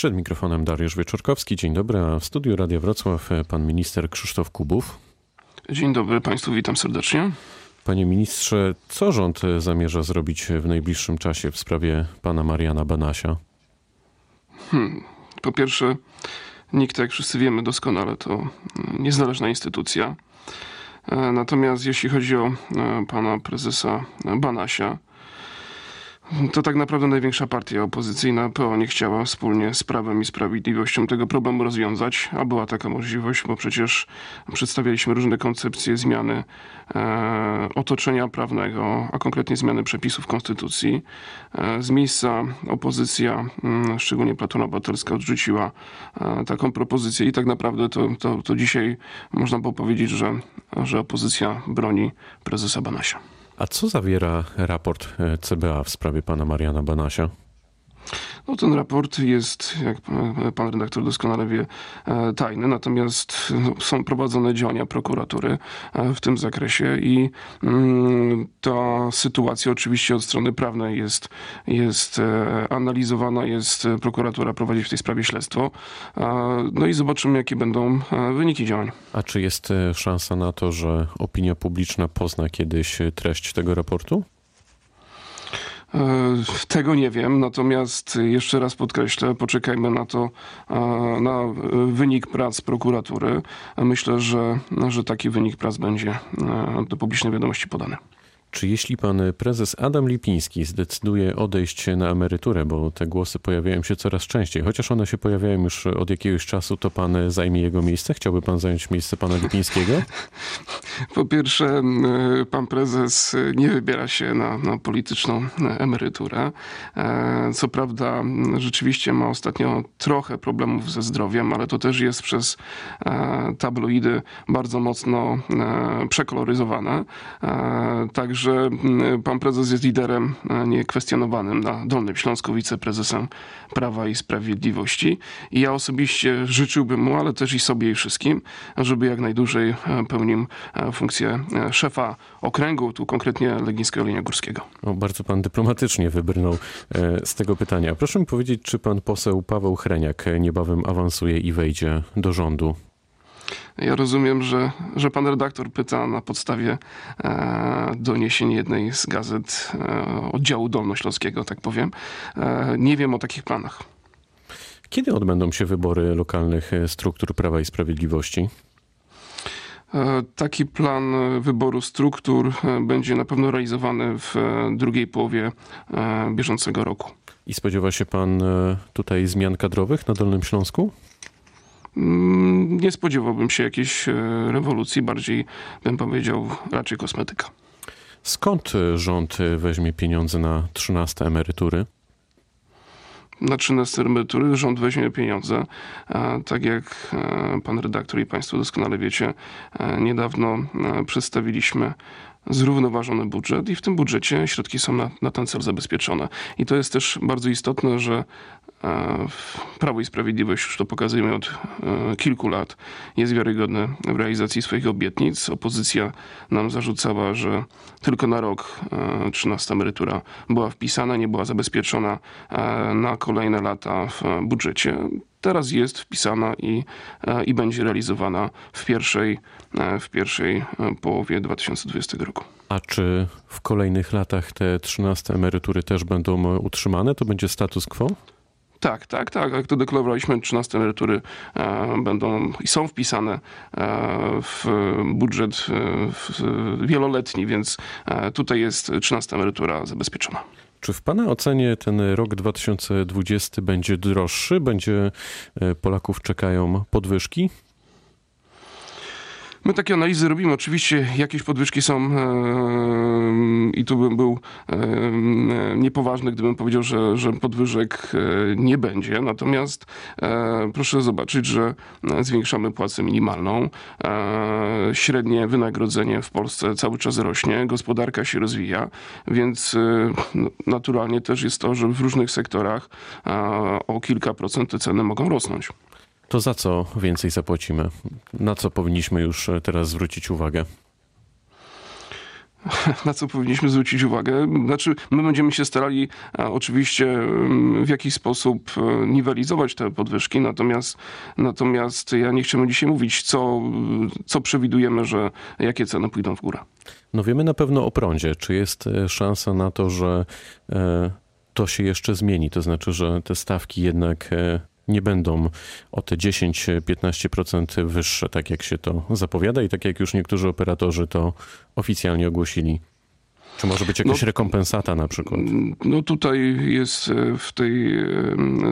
Przed mikrofonem Dariusz Wieczorkowski. Dzień dobry, a w studiu Radia Wrocław pan minister Krzysztof Kubów. Dzień dobry Państwu, witam serdecznie. Panie ministrze, co rząd zamierza zrobić w najbliższym czasie w sprawie pana Mariana Banasia? Hmm. Po pierwsze, NIKT, jak wszyscy wiemy doskonale, to niezależna instytucja. E, natomiast jeśli chodzi o e, pana prezesa Banasia, to tak naprawdę największa partia opozycyjna PO nie chciała wspólnie z Prawem i Sprawiedliwością tego problemu rozwiązać, a była taka możliwość, bo przecież przedstawialiśmy różne koncepcje zmiany e, otoczenia prawnego, a konkretnie zmiany przepisów konstytucji. E, z miejsca opozycja, mm, szczególnie Platona Obywatelska, odrzuciła e, taką propozycję i tak naprawdę to, to, to dzisiaj można było powiedzieć, że, że opozycja broni prezesa Banasia. A co zawiera raport e, CBA w sprawie pana Mariana Banasia? No, ten raport jest, jak pan redaktor doskonale wie, e, tajny, natomiast no, są prowadzone działania prokuratury e, w tym zakresie i mm, ta sytuacja oczywiście od strony prawnej jest, jest e, analizowana, jest prokuratura prowadzi w tej sprawie śledztwo. No i zobaczymy, jakie będą wyniki działań. A czy jest szansa na to, że opinia publiczna pozna kiedyś treść tego raportu? E, tego nie wiem, natomiast jeszcze raz podkreślę, poczekajmy na to, e, na wynik prac prokuratury. Myślę, że, że taki wynik prac będzie e, do publicznej wiadomości podany. Czy jeśli pan prezes Adam Lipiński zdecyduje odejść na emeryturę, bo te głosy pojawiają się coraz częściej, chociaż one się pojawiają już od jakiegoś czasu, to pan zajmie jego miejsce? Chciałby pan zająć miejsce pana Lipińskiego? Po pierwsze, pan prezes nie wybiera się na, na polityczną emeryturę. E, co prawda, rzeczywiście ma ostatnio trochę problemów ze zdrowiem, ale to też jest przez e, tabloidy bardzo mocno e, przekoloryzowane. Także że mm, pan prezes jest liderem niekwestionowanym na Dolnym Śląsku, wiceprezesem Prawa i Sprawiedliwości. I ja osobiście życzyłbym mu, ale też i sobie i wszystkim, żeby jak najdłużej e, pełnił e, funkcję e, szefa okręgu, tu konkretnie Legnickiego Linia Górskiego. Bardzo pan dyplomatycznie wybrnął z tego pytania. Proszę mi powiedzieć, czy pan poseł Paweł Chreniak niebawem awansuje i wejdzie do rządu? Ja rozumiem, że, że pan redaktor pyta na podstawie e, doniesień jednej z gazet e, oddziału dolnośląskiego, tak powiem. E, nie wiem o takich planach. Kiedy odbędą się wybory lokalnych struktur Prawa i Sprawiedliwości? E, taki plan wyboru struktur e, będzie na pewno realizowany w e, drugiej połowie bieżącego roku. I spodziewa się pan tutaj zmian kadrowych na Dolnym Śląsku? Mm, nie spodziewałbym się jakiejś e, rewolucji, bardziej bym powiedział raczej kosmetyka. Skąd rząd weźmie pieniądze na 13 emerytury? na 13 emerytury rząd weźmie pieniądze. Tak jak e, pan redaktor i państwo doskonale wiecie, e, niedawno przedstawiliśmy zrównoważony budżet i w tym budżecie środki są na, na ten cel zabezpieczone. I to jest też bardzo istotne, że Prawo i Sprawiedliwość, już to pokazujemy od e, kilku lat, jest wiarygodne w realizacji swoich obietnic. Opozycja nam zarzucała, że tylko na rok 13 e, emerytura była wpisana, nie była zabezpieczona na kolejne lata w budżecie teraz jest wpisana i, e, i będzie realizowana w pierwszej, e, w pierwszej e, połowie 2020 roku. A czy w kolejnych latach te 13 emerytury też będą utrzymane? To będzie status quo? Tak, tak, tak. Jak to deklarowaliśmy, 13 emerytury e, będą i są wpisane e, w budżet e, wieloletni, więc tutaj jest 13 emerytura zabezpieczona. Czy w Pana ocenie ten rok 2020 będzie droższy? Będzie Polaków czekają podwyżki? My takie analizy robimy. Oczywiście jakieś podwyżki są e, i tu bym był e, niepoważny, gdybym powiedział, że, że podwyżek e, nie będzie. Natomiast e, proszę zobaczyć, że zwiększamy płacę minimalną. E, średnie wynagrodzenie w Polsce cały czas rośnie, gospodarka się rozwija, więc e, naturalnie też jest to, że w różnych sektorach o kilka procent te ceny mogą rosnąć. To za co więcej zapłacimy? Na co powinniśmy już teraz zwrócić uwagę? na co powinniśmy zwrócić uwagę. Znaczy, my będziemy się starali oczywiście w jakiś sposób e, niwelizować te podwyżki, natomiast, natomiast ja nie chciałbym dzisiaj mówić, co, co przewidujemy, że jakie ceny pójdą w górę. No wiemy na pewno o prądzie. Czy jest e, szansa na to, że e, to się jeszcze zmieni? To znaczy, że te stawki jednak nie będą o te 10-15% wyższe, tak jak się to zapowiada i tak jak już niektórzy operatorzy to oficjalnie ogłosili. Czy może być jakaś no, rekompensata na przykład? No tutaj jest e, w tej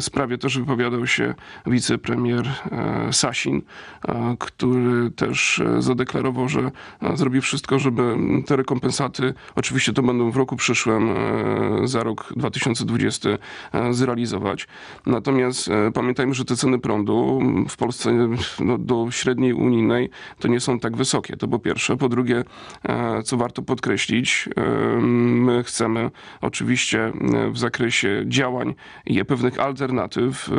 sprawie też wypowiadał się wicepremier e, Sasin, e, który też zadeklarował, że zrobi wszystko, żeby te rekompensaty, oczywiście to będą w roku przyszłym, za rok 2020 zrealizować. Natomiast pamiętajmy, że te ceny prądu w Polsce no, do średniej unijnej to nie są tak wysokie. To po pierwsze. Po drugie, co warto podkreślić, My chcemy oczywiście w zakresie działań i pewnych alternatyw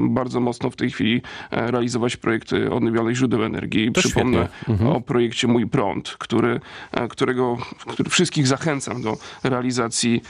bardzo mocno w tej chwili realizować projekty odnawialnych źródeł energii. To Przypomnę mhm. o projekcie Mój Prąd, który, którego który wszystkich zachęcam do realizacji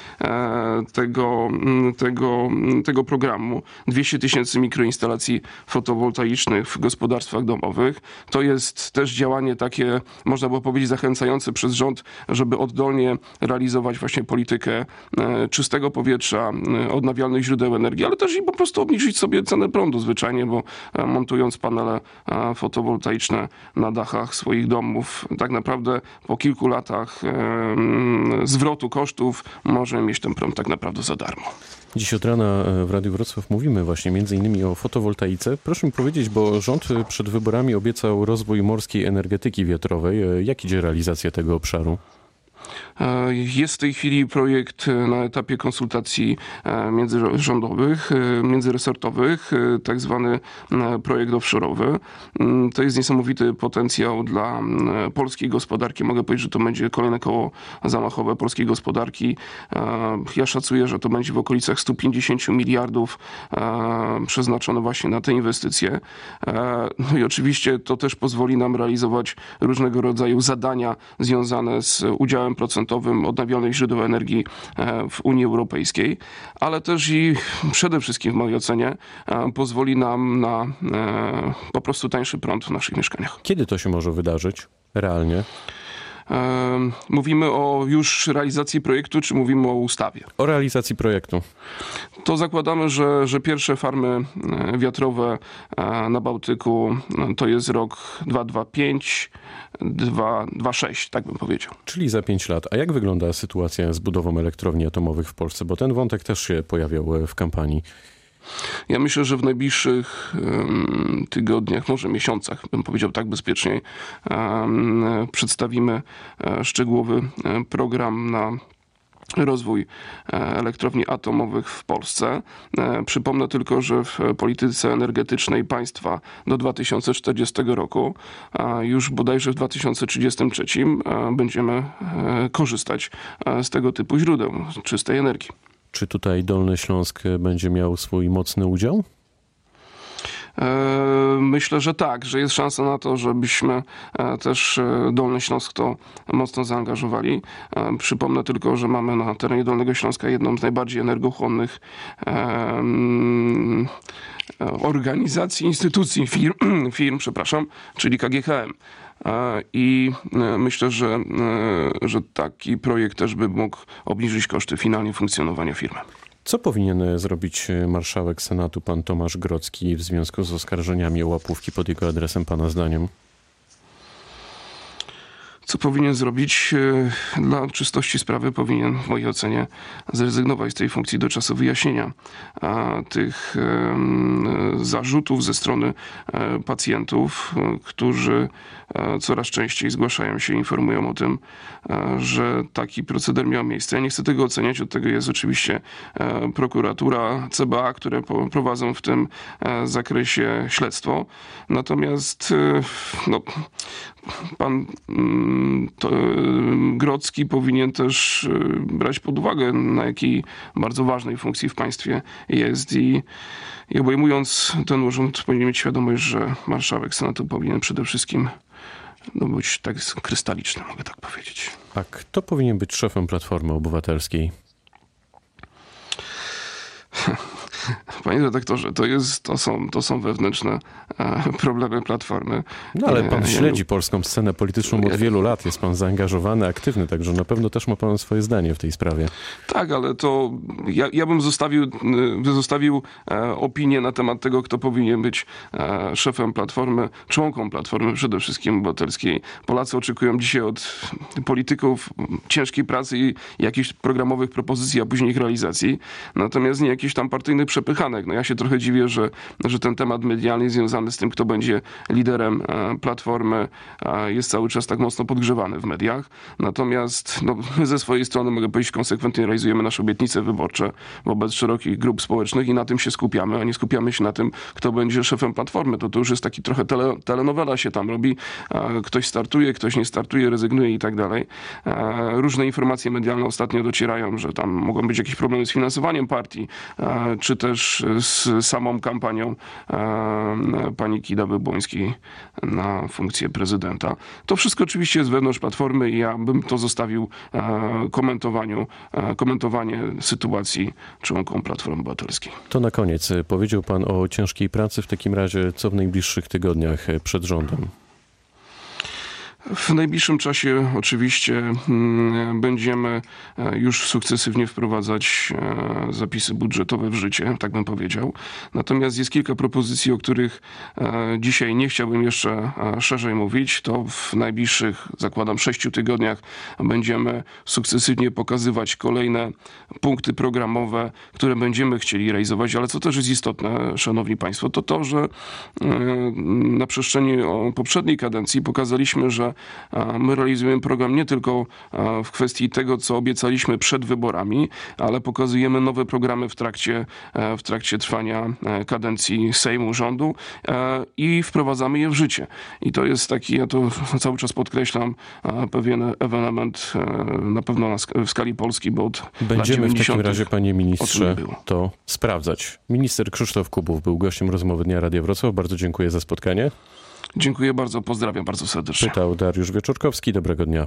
tego, tego, tego programu. 200 tysięcy mikroinstalacji fotowoltaicznych w gospodarstwach domowych. To jest też działanie takie, można było powiedzieć, zachęcające przez rząd, żeby oddolnie realizować właśnie politykę e, czystego powietrza, e, odnawialnych źródeł energii, ale też i po prostu obniżyć sobie cenę prądu zwyczajnie, bo e, montując panele fotowoltaiczne na dachach swoich domów, tak naprawdę po kilku latach zwrotu kosztów możemy mieć ten prąd tak naprawdę za darmo. Dziś od rana w Radiu Wrocław mówimy właśnie między innymi o fotowoltaice. Proszę mi powiedzieć, bo rząd przed wyborami obiecał rozwój morskiej energetyki wiatrowej. Jak idzie realizacja tego obszaru? E, jest w tej chwili projekt e, na etapie konsultacji e, międzyrządowych, międzyresortowych, tak zwany projekt offshore'owy. Mm, to jest niesamowity potencjał dla polskiej gospodarki. Mogę powiedzieć, że to będzie kolejne koło zamachowe polskiej gospodarki. Ja szacuję, że to będzie w okolicach 150 miliardów przeznaczone właśnie na te inwestycje. No i oczywiście to też pozwoli nam realizować różnego rodzaju zadania związane z udziałem procentowym odnawialnych źródeł energii e, w Unii Europejskiej, ale też i przede wszystkim w mojej ocenie e, pozwoli nam na e, po prostu tańszy prąd w naszych mieszkaniach. Kiedy to się może wydarzyć realnie? Mówimy o już realizacji projektu, czy mówimy o ustawie? O realizacji projektu. To zakładamy, że, że pierwsze farmy wiatrowe na Bałtyku to jest rok 2025, 2,6, tak bym powiedział. Czyli za 5 lat. A jak wygląda sytuacja z budową elektrowni atomowych w Polsce? Bo ten wątek też się pojawiał e, w kampanii. Ja myślę, że w najbliższych tygodniach, może miesiącach, bym powiedział tak bezpiecznie, um, przedstawimy um, szczegółowy program na rozwój e, elektrowni atomowych w Polsce. E, przypomnę tylko, że w polityce energetycznej państwa do 2040 roku, już bodajże w 2033 e, będziemy korzystać z tego typu źródeł czystej energii. Czy tutaj Dolny Śląsk będzie miał swój mocny udział? E, myślę, że tak, że jest szansa na to, żebyśmy e, też e, Dolny Śląsk to mocno zaangażowali. Przypomnę tylko, że mamy na terenie Dolnego Śląska jedną z najbardziej energochłonnych organizacji, instytucji, firm, firm przepraszam, czyli KGHM. I myślę, że, że taki projekt też by mógł obniżyć koszty finalnie funkcjonowania firmy. Co powinien zrobić marszałek Senatu, pan Tomasz Grocki, w związku z oskarżeniami o łapówki pod jego adresem, pana zdaniem? Co powinien zrobić e, dla czystości sprawy, powinien w mojej ocenie zrezygnować z tej funkcji do czasu wyjaśnienia tych zarzutów ze strony e, pacjentów, e, którzy coraz częściej zgłaszają się, informują o tym, że taki proceder miał miejsce. Ja nie chcę tego oceniać, od tego jest oczywiście prokuratura, CBA, które prowadzą w tym zakresie śledztwo. Natomiast no, pan mm, to, Grocki powinien też y, brać pod uwagę, na jakiej bardzo ważnej funkcji w państwie jest i, i obejmując ten urząd powinien mieć świadomość, że marszałek Senatu powinien przede wszystkim no być tak krystaliczny, mogę tak powiedzieć. A kto powinien być szefem Platformy Obywatelskiej? Panie redaktorze, to, jest, to, są, to są wewnętrzne e, problemy Platformy. No ale pan E, ja śledzi polską scenę polityczną od wielu lat, jest pan zaangażowany, aktywny, także na pewno też ma pan swoje zdanie w tej sprawie. Tak, ale to ja, ja bym zostawił, y, zostawił e, opinię na temat tego, kto powinien być e, szefem Platformy, członką Platformy przede wszystkim obywatelskiej. Polacy oczekują dzisiaj od polityków ciężkiej pracy i jakichś programowych propozycji, a później ich realizacji. Natomiast nie jakichś tam partyjnych przepychanek. No ja się trochę dziwię, że, że ten temat medialny związany z tym, kto będzie liderem e, Platformy jest cały czas tak mocno podgrzewany w mediach. Natomiast no, ze swojej strony, mogę powiedzieć, konsekwentnie realizujemy nasze obietnice wyborcze wobec szerokich grup społecznych i na tym się skupiamy, a nie skupiamy się na tym, kto będzie szefem Platformy. To, to już jest taki trochę tele, telenowela się tam robi. Ktoś startuje, ktoś nie startuje, rezygnuje i tak dalej. E, Różne informacje medialne ostatnio docierają, że tam mogą być jakieś problemy z finansowaniem partii, e, czy też z samą kampanią e, pani Kida Wybłońskiej na funkcję prezydenta. To wszystko oczywiście jest wewnątrz Platformy i ja bym to zostawił e, komentowaniu, e, komentowanie sytuacji członkom Platformy Obywatelskiej. To na koniec. Powiedział pan o ciężkiej pracy. W takim razie co w najbliższych tygodniach przed rządem? W najbliższym czasie oczywiście mm, będziemy e, już sukcesywnie wprowadzać e, zapisy budżetowe w życie, tak bym powiedział. Natomiast jest kilka propozycji, o których e, dzisiaj nie chciałbym jeszcze szerzej mówić. To w najbliższych, zakładam, sześciu tygodniach będziemy sukcesywnie pokazywać kolejne punkty programowe, które będziemy chcieli realizować, ale co też jest istotne, szanowni państwo, to to, że na przestrzeni poprzedniej kadencji pokazaliśmy, że my realizujemy program nie tylko w kwestii tego, co obiecaliśmy przed wyborami, ale pokazujemy nowe programy w trakcie, e, w trakcie trwania e, kadencji Sejmu, rządu e, i wprowadzamy je w życie. I to jest taki, ja to cały czas podkreślam, pewien ewenement na pewno w skali Polski, bo od Będziemy w takim 90. razie, panie ministrze, to sprawdzać. Minister Krzysztof Kubów był gościem rozmowy Dnia Radia Wrocław. Bardzo dziękuję za spotkanie. Dziękuję bardzo, pozdrawiam bardzo serdecznie. Pytał Dariusz Wieczorkowski. Dobrego dnia.